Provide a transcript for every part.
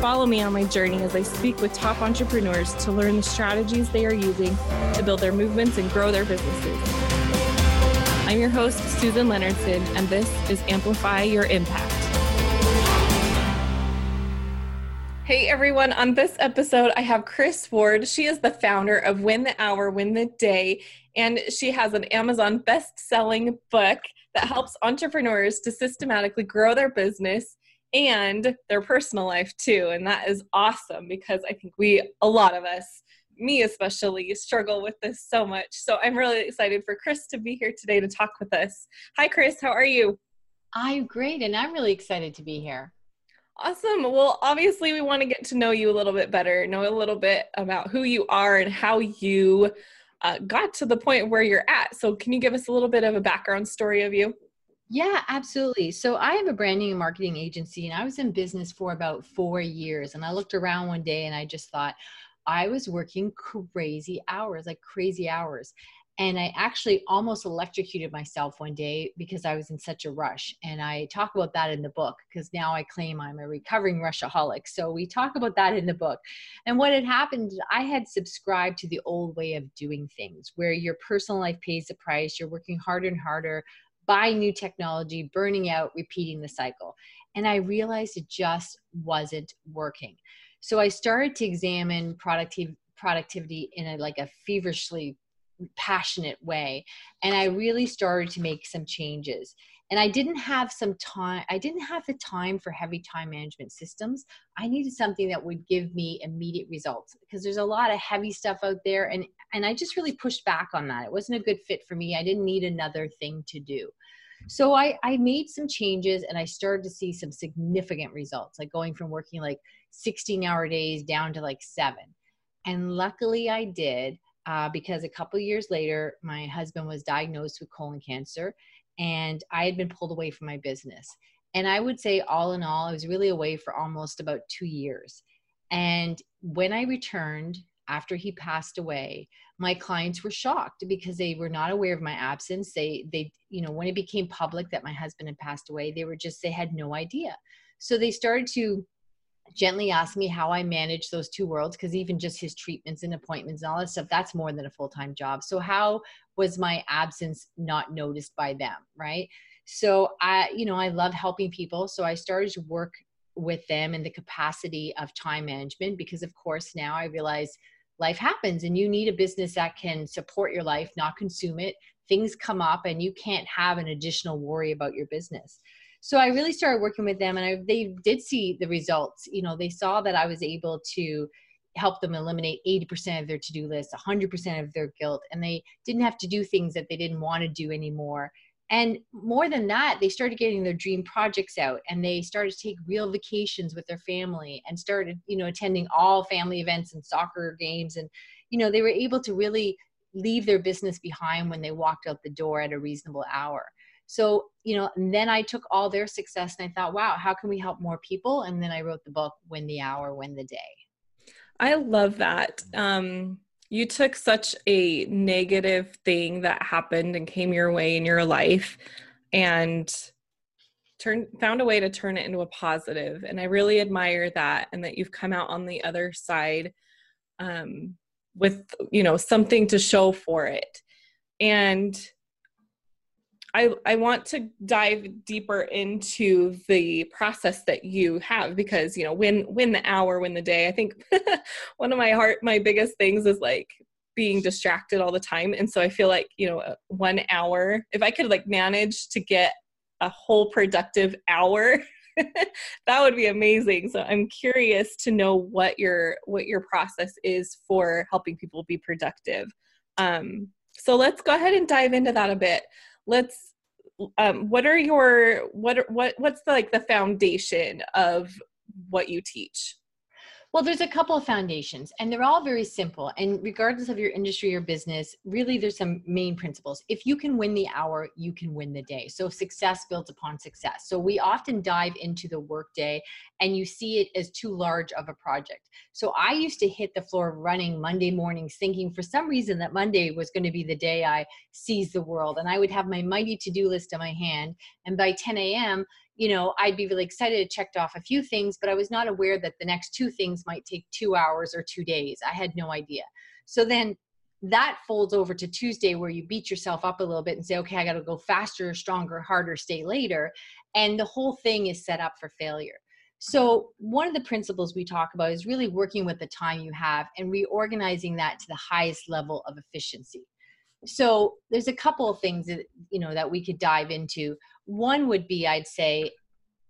Follow me on my journey as I speak with top entrepreneurs to learn the strategies they are using to build their movements and grow their businesses. I'm your host, Susan Leonardson, and this is Amplify Your Impact. Hey everyone, on this episode, I have Kris Ward. She is the founder of Win the Hour, Win the Day, and she has an Amazon best selling book that helps entrepreneurs to systematically grow their business and their personal life too. And that is awesome because I think we, a lot of us, me especially, struggle with this so much. So I'm really excited for Kris to be here today to talk with us. Hi, Kris. How are you? I'm great, and I'm really excited to be here. Awesome. Well, obviously, we want to get to know you a little bit better, know a little bit about who you are and how you uh, got to the point where you're at. So, can you give us a little bit of a background story of you? Yeah, absolutely. So, I have a branding and marketing agency, and I was in business for about four years. And I looked around one day and I just thought, I was working crazy hours, like crazy hours. And I actually almost electrocuted myself one day because I was in such a rush. And I talk about that in the book because now I claim I'm a recovering rushaholic. So we talk about that in the book. And what had happened, I had subscribed to the old way of doing things where your personal life pays the price, you're working harder and harder, buying new technology, burning out, repeating the cycle. And I realized it just wasn't working. So I started to examine productivity productivity in a like a feverishly passionate way and i really started to make some changes and i didn't have some time i didn't have the time for heavy time management systems i needed something that would give me immediate results because there's a lot of heavy stuff out there and and i just really pushed back on that it wasn't a good fit for me i didn't need another thing to do so i i made some changes and i started to see some significant results like going from working like 16 hour days down to like seven and luckily i did uh, because a couple years later, my husband was diagnosed with colon cancer, and I had been pulled away from my business. And I would say, all in all, I was really away for almost about two years. And when I returned after he passed away, my clients were shocked because they were not aware of my absence. They, they, you know, when it became public that my husband had passed away, they were just, they had no idea. So they started to gently ask me how I manage those two worlds because even just his treatments and appointments and all that stuff, that's more than a full time job. So, how was my absence not noticed by them? Right. So, I, you know, I love helping people. So, I started to work with them in the capacity of time management because, of course, now I realize life happens and you need a business that can support your life, not consume it. Things come up and you can't have an additional worry about your business so i really started working with them and I, they did see the results you know they saw that i was able to help them eliminate 80% of their to-do list 100% of their guilt and they didn't have to do things that they didn't want to do anymore and more than that they started getting their dream projects out and they started to take real vacations with their family and started you know attending all family events and soccer games and you know they were able to really leave their business behind when they walked out the door at a reasonable hour so, you know, then I took all their success and I thought, wow, how can we help more people? And then I wrote the book, Win the Hour, Win the Day. I love that. Um, you took such a negative thing that happened and came your way in your life and turned found a way to turn it into a positive. And i really admire that and that you've come out on the other side um, with you know something to show for it. And I, I want to dive deeper into the process that you have because you know win win the hour win the day i think one of my heart my biggest things is like being distracted all the time. And so i feel like you know one hour if i could like manage to get a whole productive hour that would be amazing. So i'm curious to know what your what your process is for helping people be productive. Um so let's go ahead and dive into that a bit let's um, what are your what what what's the, like the foundation of what you teach Well, there's a couple of foundations, and they're all very simple. And regardless of your industry or business, really there's some main principles. If you can win the hour, you can win the day. So success builds upon success. So we often dive into the workday and you see it as too large of a project. So I used to hit the floor running Monday mornings thinking for some reason that Monday was going to be the day I seize the world. And I would have my mighty to-do list in my hand. And by 10 a.m., you know, I'd be really excited, checked off a few things, but I was not aware that the next two things might take two hours or two days. I had no idea. So then that folds over to Tuesday where you beat yourself up a little bit and say, okay, I got to go faster, stronger, harder, stay later. And the whole thing is set up for failure. So, one of the principles we talk about is really working with the time you have and reorganizing that to the highest level of efficiency. So, there's a couple of things that, you know, that we could dive into. One would be, I'd say,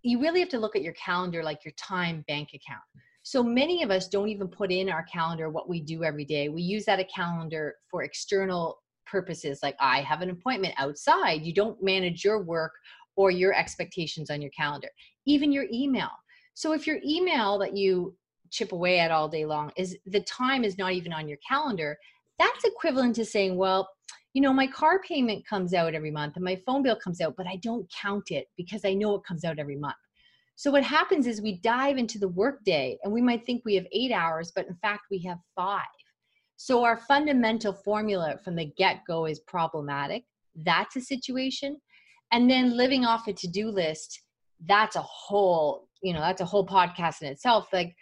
you really have to look at your calendar like your time bank account. So many of us don't even put in our calendar what we do every day. We use that a calendar for external purposes, like I have an appointment outside. You don't manage your work or your expectations on your calendar, even your email. So if your email that you chip away at all day long is the time is not even on your calendar, that's equivalent to saying, well, you know, my car payment comes out every month and my phone bill comes out, but I don't count it because I know it comes out every month. So what happens is we dive into the workday and we might think we have eight hours, but in fact we have five. So our fundamental formula from the get-go is problematic. That's a situation. And then living off a to-do list, that's a whole, you know, that's a whole podcast in itself. Like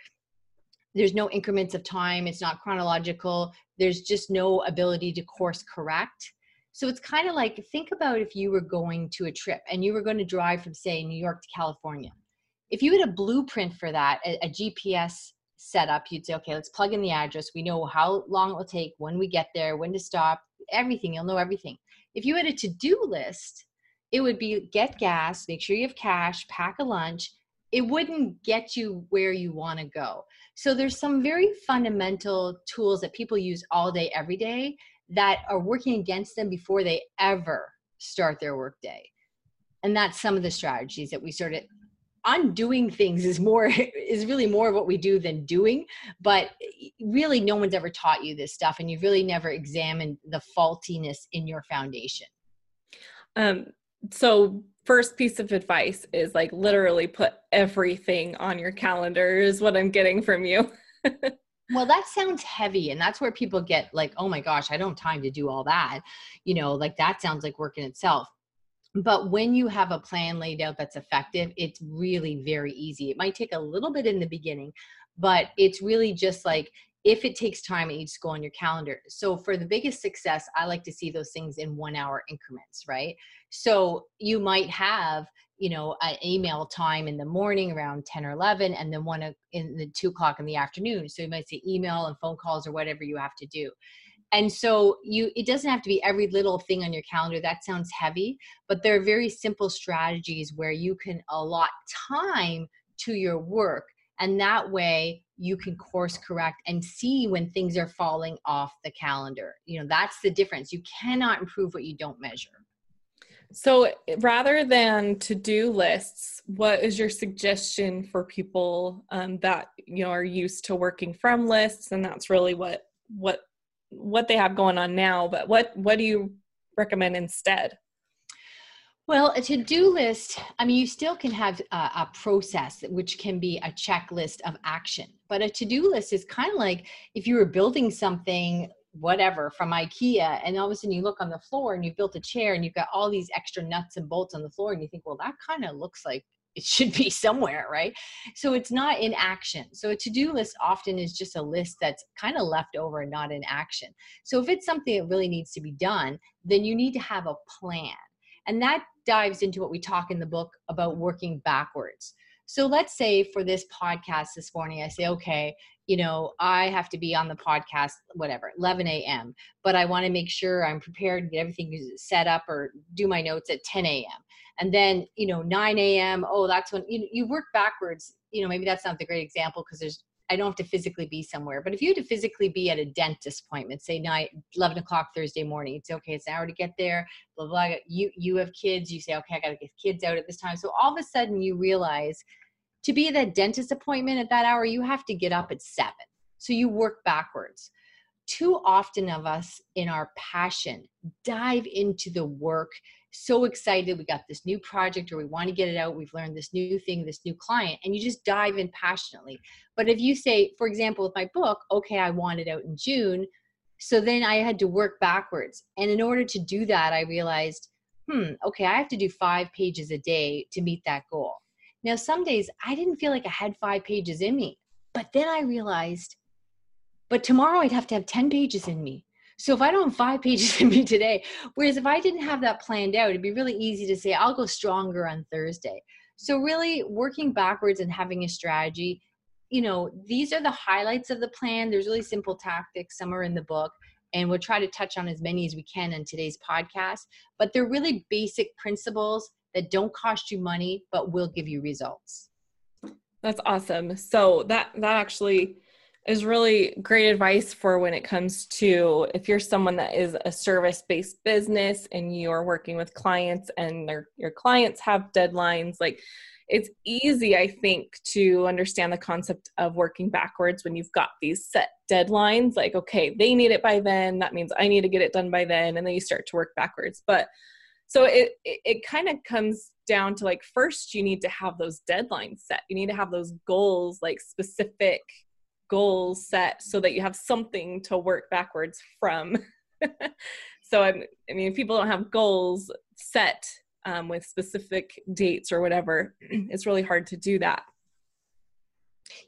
there's no increments of time, it's not chronological there's just no ability to course correct. So it's kind of like think about if you were going to a trip and you were going to drive from, say, New York to California. If you had a blueprint for that, a, a GPS setup, you'd say, okay, let's plug in the address. We know how long it will take, when we get there, when to stop, everything. You'll know everything. If you had a to do list, it would be get gas, make sure you have cash, pack a lunch. It wouldn't get you where you want to go. So there's some very fundamental tools that people use all day, every day that are working against them before they ever start their workday. And that's some of the strategies that we started undoing things is more is really more of what we do than doing but really no one's ever taught you this stuff and you've really never examined the faultiness in your foundation um so first piece of advice is like literally put everything on your calendar is what I'm getting from you. well, that sounds heavy. And that's where people get like, oh my gosh, I don't have time to do all that. You know, like that sounds like work in itself. But when you have a plan laid out that's effective, it's really very easy. It might take a little bit in the beginning, but it's really just like if it takes time, it needs go on your calendar. So for the biggest success, I like to see those things in one hour increments, right? So you might have, you know, an email time in the morning around 10 or 11, and then one in the two o'clock in the afternoon. So you might say email and phone calls or whatever you have to do. And so you it doesn't have to be every little thing on your calendar. That sounds heavy, but there are very simple strategies where you can allot time to your work and that way you can course correct and see when things are falling off the calendar you know that's the difference you cannot improve what you don't measure so rather than to-do lists, what is your suggestion for people um, that you know are used to working from lists, and that's really what what what they have going on now? But what what do you recommend instead? Well, a to-do list, I mean, you still can have a, a, process which can be a checklist of action. But a to-do list is kind of like if you were building something whatever from IKEA, and all of a sudden you look on the floor and you've built a chair and you've got all these extra nuts and bolts on the floor, and you think, well, that kind of looks like it should be somewhere, right? So it's not in action. So a to-do list often is just a list that's kind of left over and not in action. So if it's something that really needs to be done, then you need to have a plan. And that dives into what we talk in the book about working backwards. So let's say for this podcast this morning, I say, okay, you know, I have to be on the podcast, whatever, 11 a.m., but I want to make sure I'm prepared, get everything set up or do my notes at 10 a.m. And then, you know, 9 a.m., oh, that's when you, you work backwards. You know, maybe that's not the great example because there's, I don't have to physically be somewhere. But if you had to physically be at a dentist appointment, say night, 11 o'clock Thursday morning, it's okay. It's an hour to get there. Blah blah. You you have kids. You say, okay, I got to get kids out at this time. So all of a sudden, you realize to be at that dentist appointment at that hour, you have to get up at seven. So you work backwards. Too often of us in our passion dive into the work so excited we got this new project or we want to get it out we've learned this new thing this new client and you just dive in passionately. But if you say for example with my book okay i want it out in june so then i had to work backwards. And in order to do that i realized hmm okay i have to do five pages a day to meet that goal. Now some days i didn't feel like i had five pages in me but then i realized but tomorrow I'd have to have 10 pages in me. So if I don't have five pages in me today, whereas if I didn't have that planned out, it'd be really easy to say, I'll go stronger on Thursday. So really working backwards and having a strategy, you know, these are the highlights of the plan. There's really simple tactics. Some are in the book and we'll try to touch on as many as we can in today's podcast. But they're really basic principles that don't cost you money, but will give you results. That's awesome. So that that actually is really great advice for when it comes to if you're someone that is a service based business and you're working with clients and their, your clients have deadlines like it's easy i think to understand the concept of working backwards when you've got these set deadlines like okay they need it by then that means i need to get it done by then and then you start to work backwards. But so it it, it kind of comes down to like first you need to have those deadlines set. You need to have those goals like specific goals set so that you have something to work backwards from. so I'm, I mean, if people don't have goals set um, with specific dates or whatever, it's really hard to do that.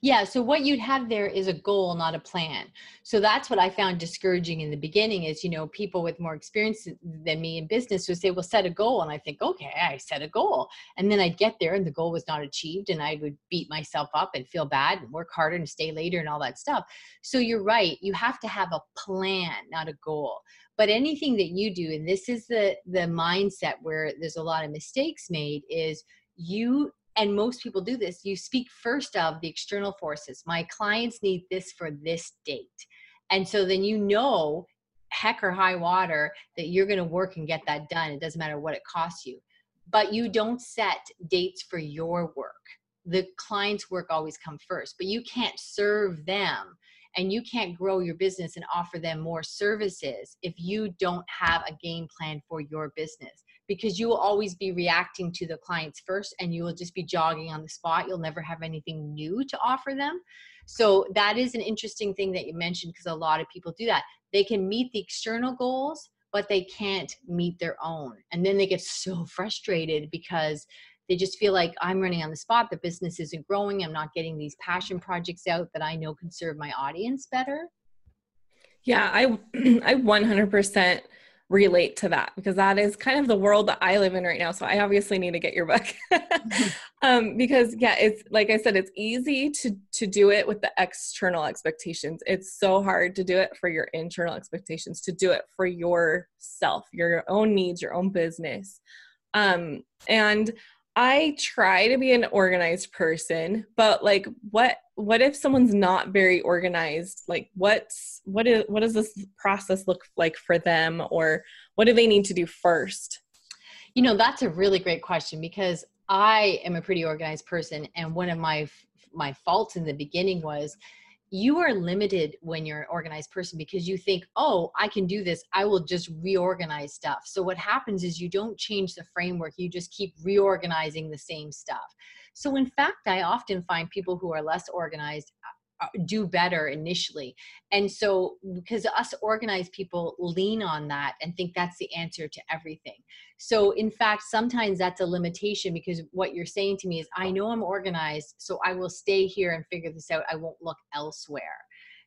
Yeah, so what you'd have there is a goal, not a plan. So that's what I found discouraging in the beginning is, you know, people with more experience than me in business would say, well, set a goal. And I think, okay, I set a goal. And then I'd get there and the goal was not achieved and I would beat myself up and feel bad and work harder and stay later and all that stuff. So you're right. You have to have a plan, not a goal. But anything that you do, and this is the the mindset where there's a lot of mistakes made, is you and most people do this you speak first of the external forces. My clients need this for this date. And so then you know heck or high water that you're going to work and get that done. It doesn't matter what it costs you. But you don't set dates for your work. The client's work always come first but you can't serve them and you can't grow your business and offer them more services if you don't have a game plan for your business because you will always be reacting to the clients first and you will just be jogging on the spot. You'll never have anything new to offer them. So that is an interesting thing that you mentioned because a lot of people do that. They can meet the external goals, but they can't meet their own. And then they get so frustrated because they just feel like I'm running on the spot, the business isn't growing, I'm not getting these passion projects out that I know can serve my audience better. Yeah, I I 100% relate to that because that is kind of the world that I live in right now. So I obviously need to get your book. um, because yeah, it's like I said, it's easy to to do it with the external expectations. It's so hard to do it for your internal expectations, to do it for yourself, your own needs, your own business. Um, and I try to be an organized person, but like what what if someone's not very organized? Like what's what is what does this process look like for them or what do they need to do first? You know, that's a really great question because I am a pretty organized person and one of my my faults in the beginning was you are limited when you're an organized person because you think, oh, I can do this. I will just reorganize stuff. So what happens is you don't change the framework, you just keep reorganizing the same stuff. So, in fact, I often find people who are less organized Uh, do better initially. And so, because us organized people lean on that and think that's the answer to everything. So, in fact, sometimes that's a limitation because what you're saying to me is, I know I'm organized, so I will stay here and figure this out. I won't look elsewhere.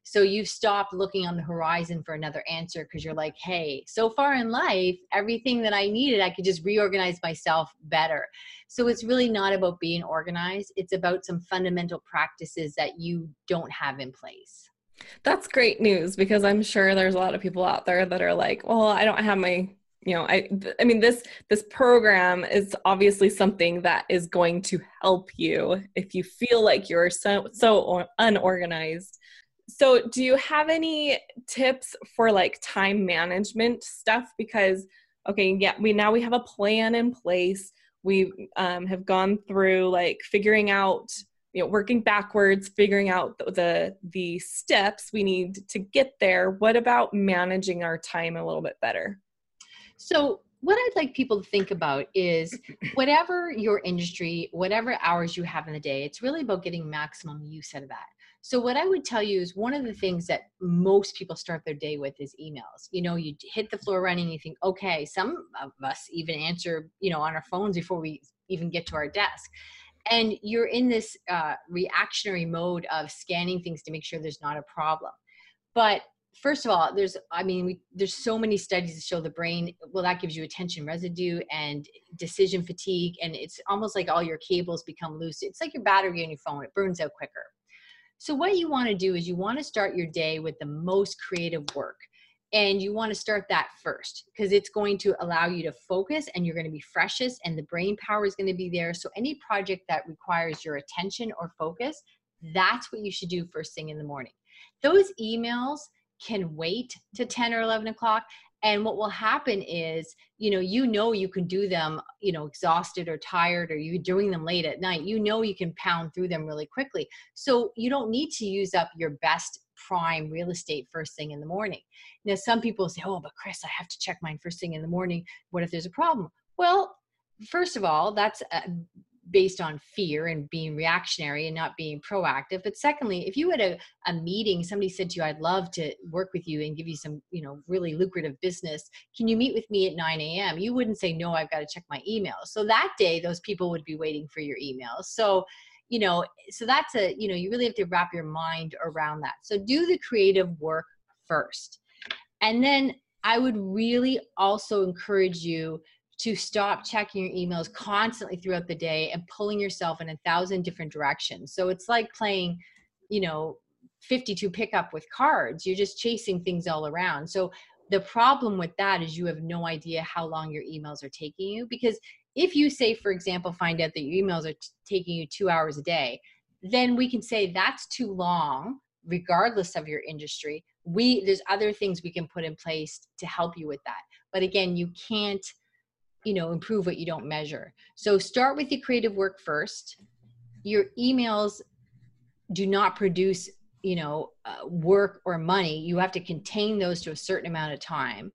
So you've stopped looking on the horizon for another answer because you're like, hey, so far in life, everything that I needed, I could just reorganize myself better. So it's really not about being organized, it's about some fundamental practices that you don't have in place. That's great news because I'm sure there's a lot of people out there that are like, well, I don't have my you know i i mean this this program is obviously something that is going to help you if you feel like you're so so unorganized so do you have any tips for like time management stuff? Because okay yeah we now we have a plan in place. We um, have gone through like figuring out you know working backwards figuring out the, the the steps we need to get there. What about managing our time a little bit better? So what I'd like people to think about is whatever your industry, whatever hours you have in the day, it's really about getting maximum use out of that. So what I would tell you is one of the things that most people start their day with is emails. You know, you hit the floor running, you think, okay, some of us even answer, you know, on our phones before we even get to our desk. And you're in this uh, reactionary mode of scanning things to make sure there's not a problem. But first of all there's i mean we, there's so many studies that show the brain well that gives you attention residue and decision fatigue and it's almost like all your cables become loose it's like your battery on your phone it burns out quicker so what you want to do is you want to start your day with the most creative work and you want to start that first because it's going to allow you to focus and you're going to be freshest and the brain power is going to be there. So any project that requires your attention or focus that's what you should do first thing in the morning. Those emails can wait to 10 or 11 o'clock and what will happen is you know you know you can do them you know exhausted or tired or you're doing them late at night. You know you can pound through them really quickly. So you don't need to use up your best prime real estate first thing in the morning. Now some people say oh but kris i have to check mine first thing in the morning. What if there's a problem? Well first of all that's uh, based on fear and being reactionary and not being proactive. But secondly if you had a, a meeting somebody said to you i'd love to work with you and give you some you know really lucrative business. Can you meet with me at 9 a.m you wouldn't say no i've got to check my email. So that day those people would be waiting for your emails so you know so that's a you know you really have to wrap your mind around that. So do the creative work first. And then i would really also encourage you to stop checking your emails constantly throughout the day and pulling yourself in a thousand different directions. So it's like playing, you know, 52 pickup with cards. You're just chasing things all around. So the problem with that is you have no idea how long your emails are taking you because if you say for example find out that your emails are t- taking you 2 hours a day, then we can say that's too long regardless of your industry. We there's other things we can put in place to help you with that. But again, you can't you know improve what you don't measure. So start with the creative work first. Your emails do not produce you know uh, work or money. You have to contain those to a certain amount of time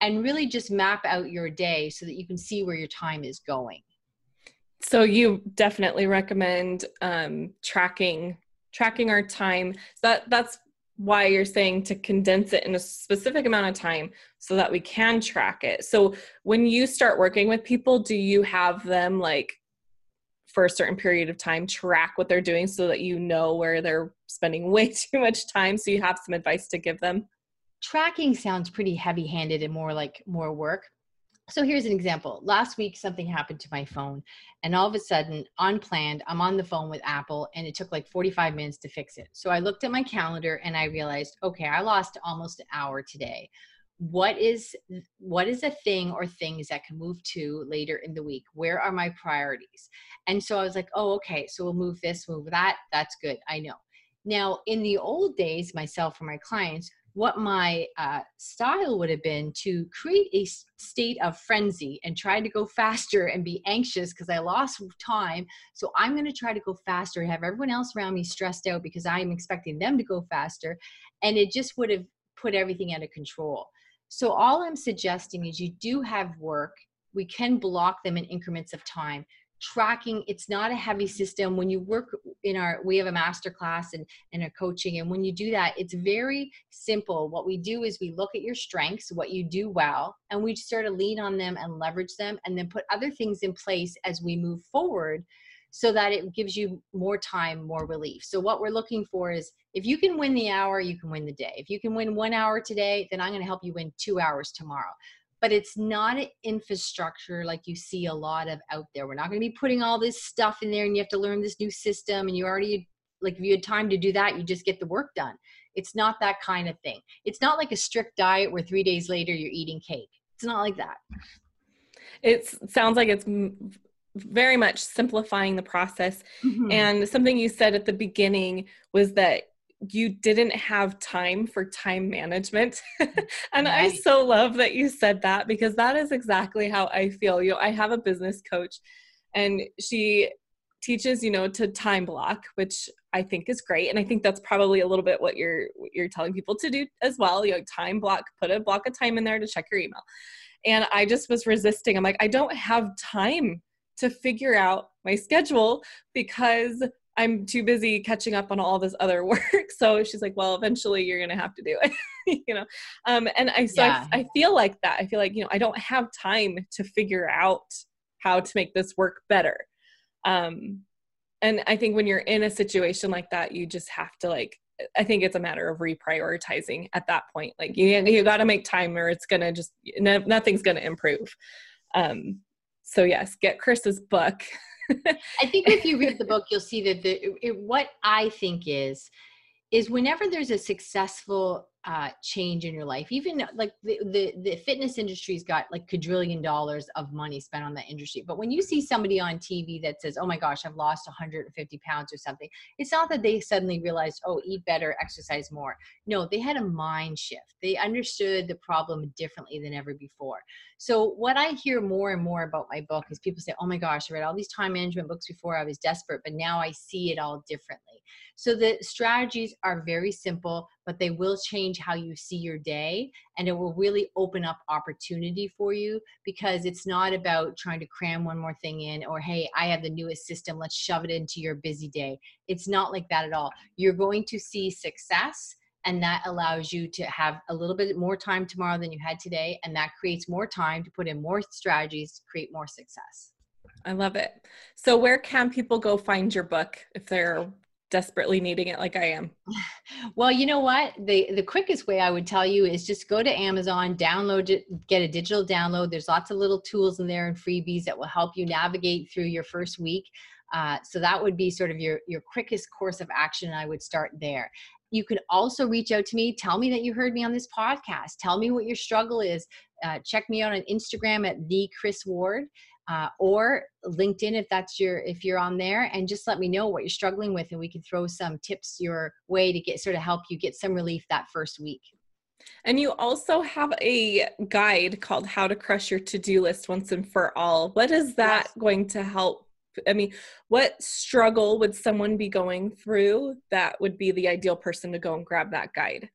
and really just map out your day so that you can see where your time is going. So you definitely recommend um, tracking tracking our time. That that's why you're saying to condense it in a specific amount of time so that we can track it. So when you start working with people, do you have them like for a certain period of time track what they're doing so that you know where they're spending way too much time so you have some advice to give them? Tracking sounds pretty heavy-handed and more like more work. So here's an example. Last week, something happened to my phone, and all of a sudden, unplanned, I'm on the phone with Apple, and it took like 45 minutes to fix it. So I looked at my calendar and I realized, okay, I lost almost an hour today. What is what is a thing or things that can move to later in the week? Where are my priorities? And so I was like, oh, okay, so we'll move this, move that. That's good. I know. Now, in the old days, myself or my clients, what my uh, style would have been to create a state of frenzy and try to go faster and be anxious because I lost time. So I'm going to try to go faster, and have everyone else around me stressed out because I'm expecting them to go faster. And it just would have put everything out of control. So all I'm suggesting is you do have work. We can block them in increments of time tracking it's not a heavy system. When you work in our we have a master class and and a coaching and when you do that it's very simple. What we do is we look at your strengths what you do well and we sort of lean on them and leverage them and then put other things in place as we move forward so that it gives you more time more relief. So what we're looking for is if you can win the hour you can win the day. If you can win one hour today then i'm going to help you win two hours tomorrow but it's not an infrastructure like you see a lot of out there. We're not going to be putting all this stuff in there and you have to learn this new system and you already like if you had time to do that, you just get the work done. It's not that kind of thing. It's not like a strict diet where 3 days later you're eating cake. It's not like that. It sounds like it's very much simplifying the process. Mm-hmm. And something you said at the beginning was that you didn't have time for time management. and right. I so love that you said that because that is exactly how I feel. You know, I have a business coach and she teaches you know to time block which i think is great and i think that's probably a little bit what you're what you're telling people to do as well you know time block put a block of time in there to check your email and i just was resisting i'm like i don't have time to figure out my schedule because i'm too busy catching up on all this other work. So she's like well eventually you're gonna have to do it you know? Um and i so yeah. I, I feel like that. I feel like you know i don't have time to figure out how to make this work better. Um and i think when you're in a situation like that you just have to like i think it's a matter of reprioritizing at that point. Like you you got to make time or it's gonna just no, nothing's gonna improve. Um so yes get kris's book i think if you read the book you'll see that the it, what i think is is whenever there's a successful uh, change in your life. Even like the, the, the fitness industry's got like quadrillion dollars of money spent on that industry. But when you see somebody on TV that says, "Oh my gosh, I've lost 150 pounds or something," it's not that they suddenly realized, "Oh, eat better, exercise more." No, they had a mind shift. They understood the problem differently than ever before. So what I hear more and more about my book is people say, "Oh my gosh, I read all these time management books before. I was desperate, but now I see it all differently." So the strategies are very simple, but they will change how you see your day and it will really open up opportunity for you because it's not about trying to cram one more thing in or hey, I have the newest system, let's shove it into your busy day. It's not like that at all. You're going to see success and that allows you to have a little bit more time tomorrow than you had today and that creates more time to put in more strategies to create more success I love it. So, where can people go find your book if they're desperately needing it like I am? Well, you know what? The the quickest way I would tell you is just go to Amazon, download it, get a digital download. There's lots of little tools in there and freebies that will help you navigate through your first week. Uh, so that would be sort of your your quickest course of action. I would start there. You can also reach out to me. Tell me that you heard me on this podcast. Tell me what your struggle is. Uh, check me out on Instagram at the Kris Ward uh, or linkedin if that's your if you're on there and just let me know what you're struggling with and we can throw some tips your way to get sort of help you get some relief that first week. And you also have a guide called how to crush your to-do list once and for all. What is that yes. going to help i mean what struggle would someone be going through that would be the ideal person to go and grab that guide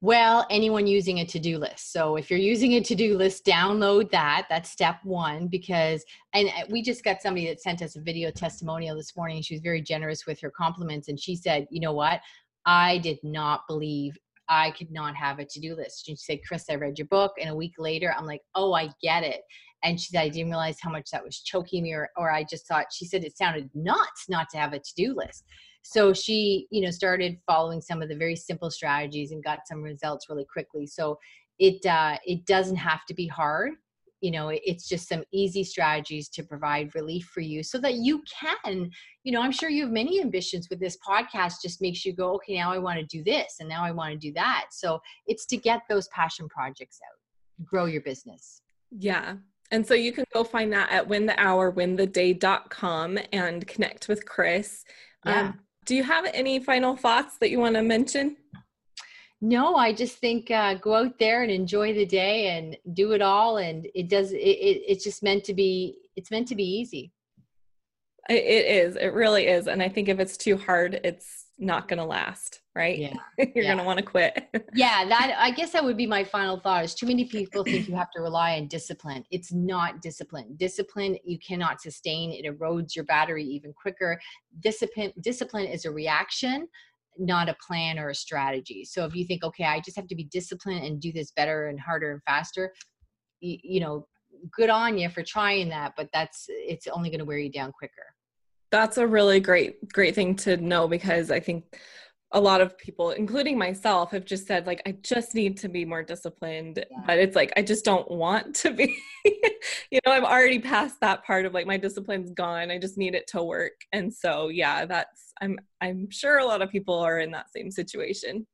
well, anyone using a to do list. So if you're using a to do list, download that. That's step one because, and uh, we just got somebody that sent us a video testimonial this morning. She was very generous with her compliments. And she said, you know what? I did not believe I could not have a to do list. And She said, Kris, I read your book. And a week later, I'm like, oh, I get it. And she said, I didn't realize how much that was choking me, or, or I just thought, she said, it sounded nuts not to have a to do list so she you know started following some of the very simple strategies and got some results really quickly. So it uh, it doesn't have to be hard. You know it's just some easy strategies to provide relief for you so that you can you know i'm sure you have many ambitions with this podcast just makes you go okay now i want to do this and now i want to do that. So it's to get those passion projects out grow your business. Yeah. And so you can go find that at win the hour wintheday.com and connect with kris. Yeah. Um, do you have any final thoughts that you want to mention? No, I just think uh, go out there and enjoy the day and do it all. And it does, it, it, it's just meant to be, it's meant to be easy. It is. It really is. And I think if it's too hard, it's not going to last, right? Yeah. You're yeah. going to want to quit. yeah, that I guess that would be my final thought. Is too many people think you have to rely on discipline. It's not discipline. Discipline you cannot sustain. It erodes your battery even quicker. Discipline discipline is a reaction, not a plan or a strategy. So if you think, okay, I just have to be disciplined and do this better and harder and faster, you, you know, good on you for trying that, but that's it's only going to wear you down quicker that's a really great great thing to know because i think a lot of people including myself have just said like i just need to be more disciplined yeah. but it's like i just don't want to be you know i'm already past that part of like my discipline's gone i just need it to work and so yeah that's i'm i'm sure a lot of people are in that same situation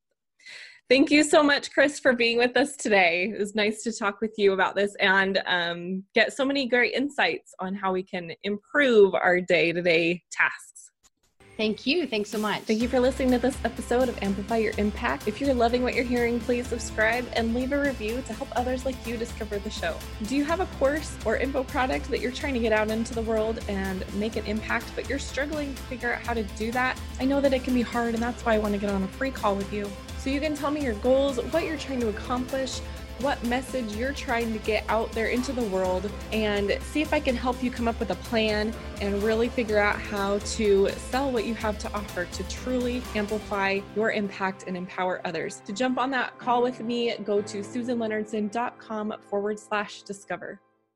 Thank you so much, Kris, for being with us today. It was nice to talk with you about this and um, get so many great insights on how we can improve our day to day tasks. Thank you. Thanks so much. Thank you for listening to this episode of Amplify Your Impact. If you're loving what you're hearing, please subscribe and leave a review to help others like you discover the show. Do you have a course or info product that you're trying to get out into the world and make an impact, but you're struggling to figure out how to do that? I know that it can be hard, and that's why I want to get on a free call with you. So you can tell me your goals, what you're trying to accomplish what message you're trying to get out there into the world and see if I can help you come up with a plan and really figure out how to sell what you have to offer to truly amplify your impact and empower others. To jump on that call with me, go to susanleonardson.com forward slash discover.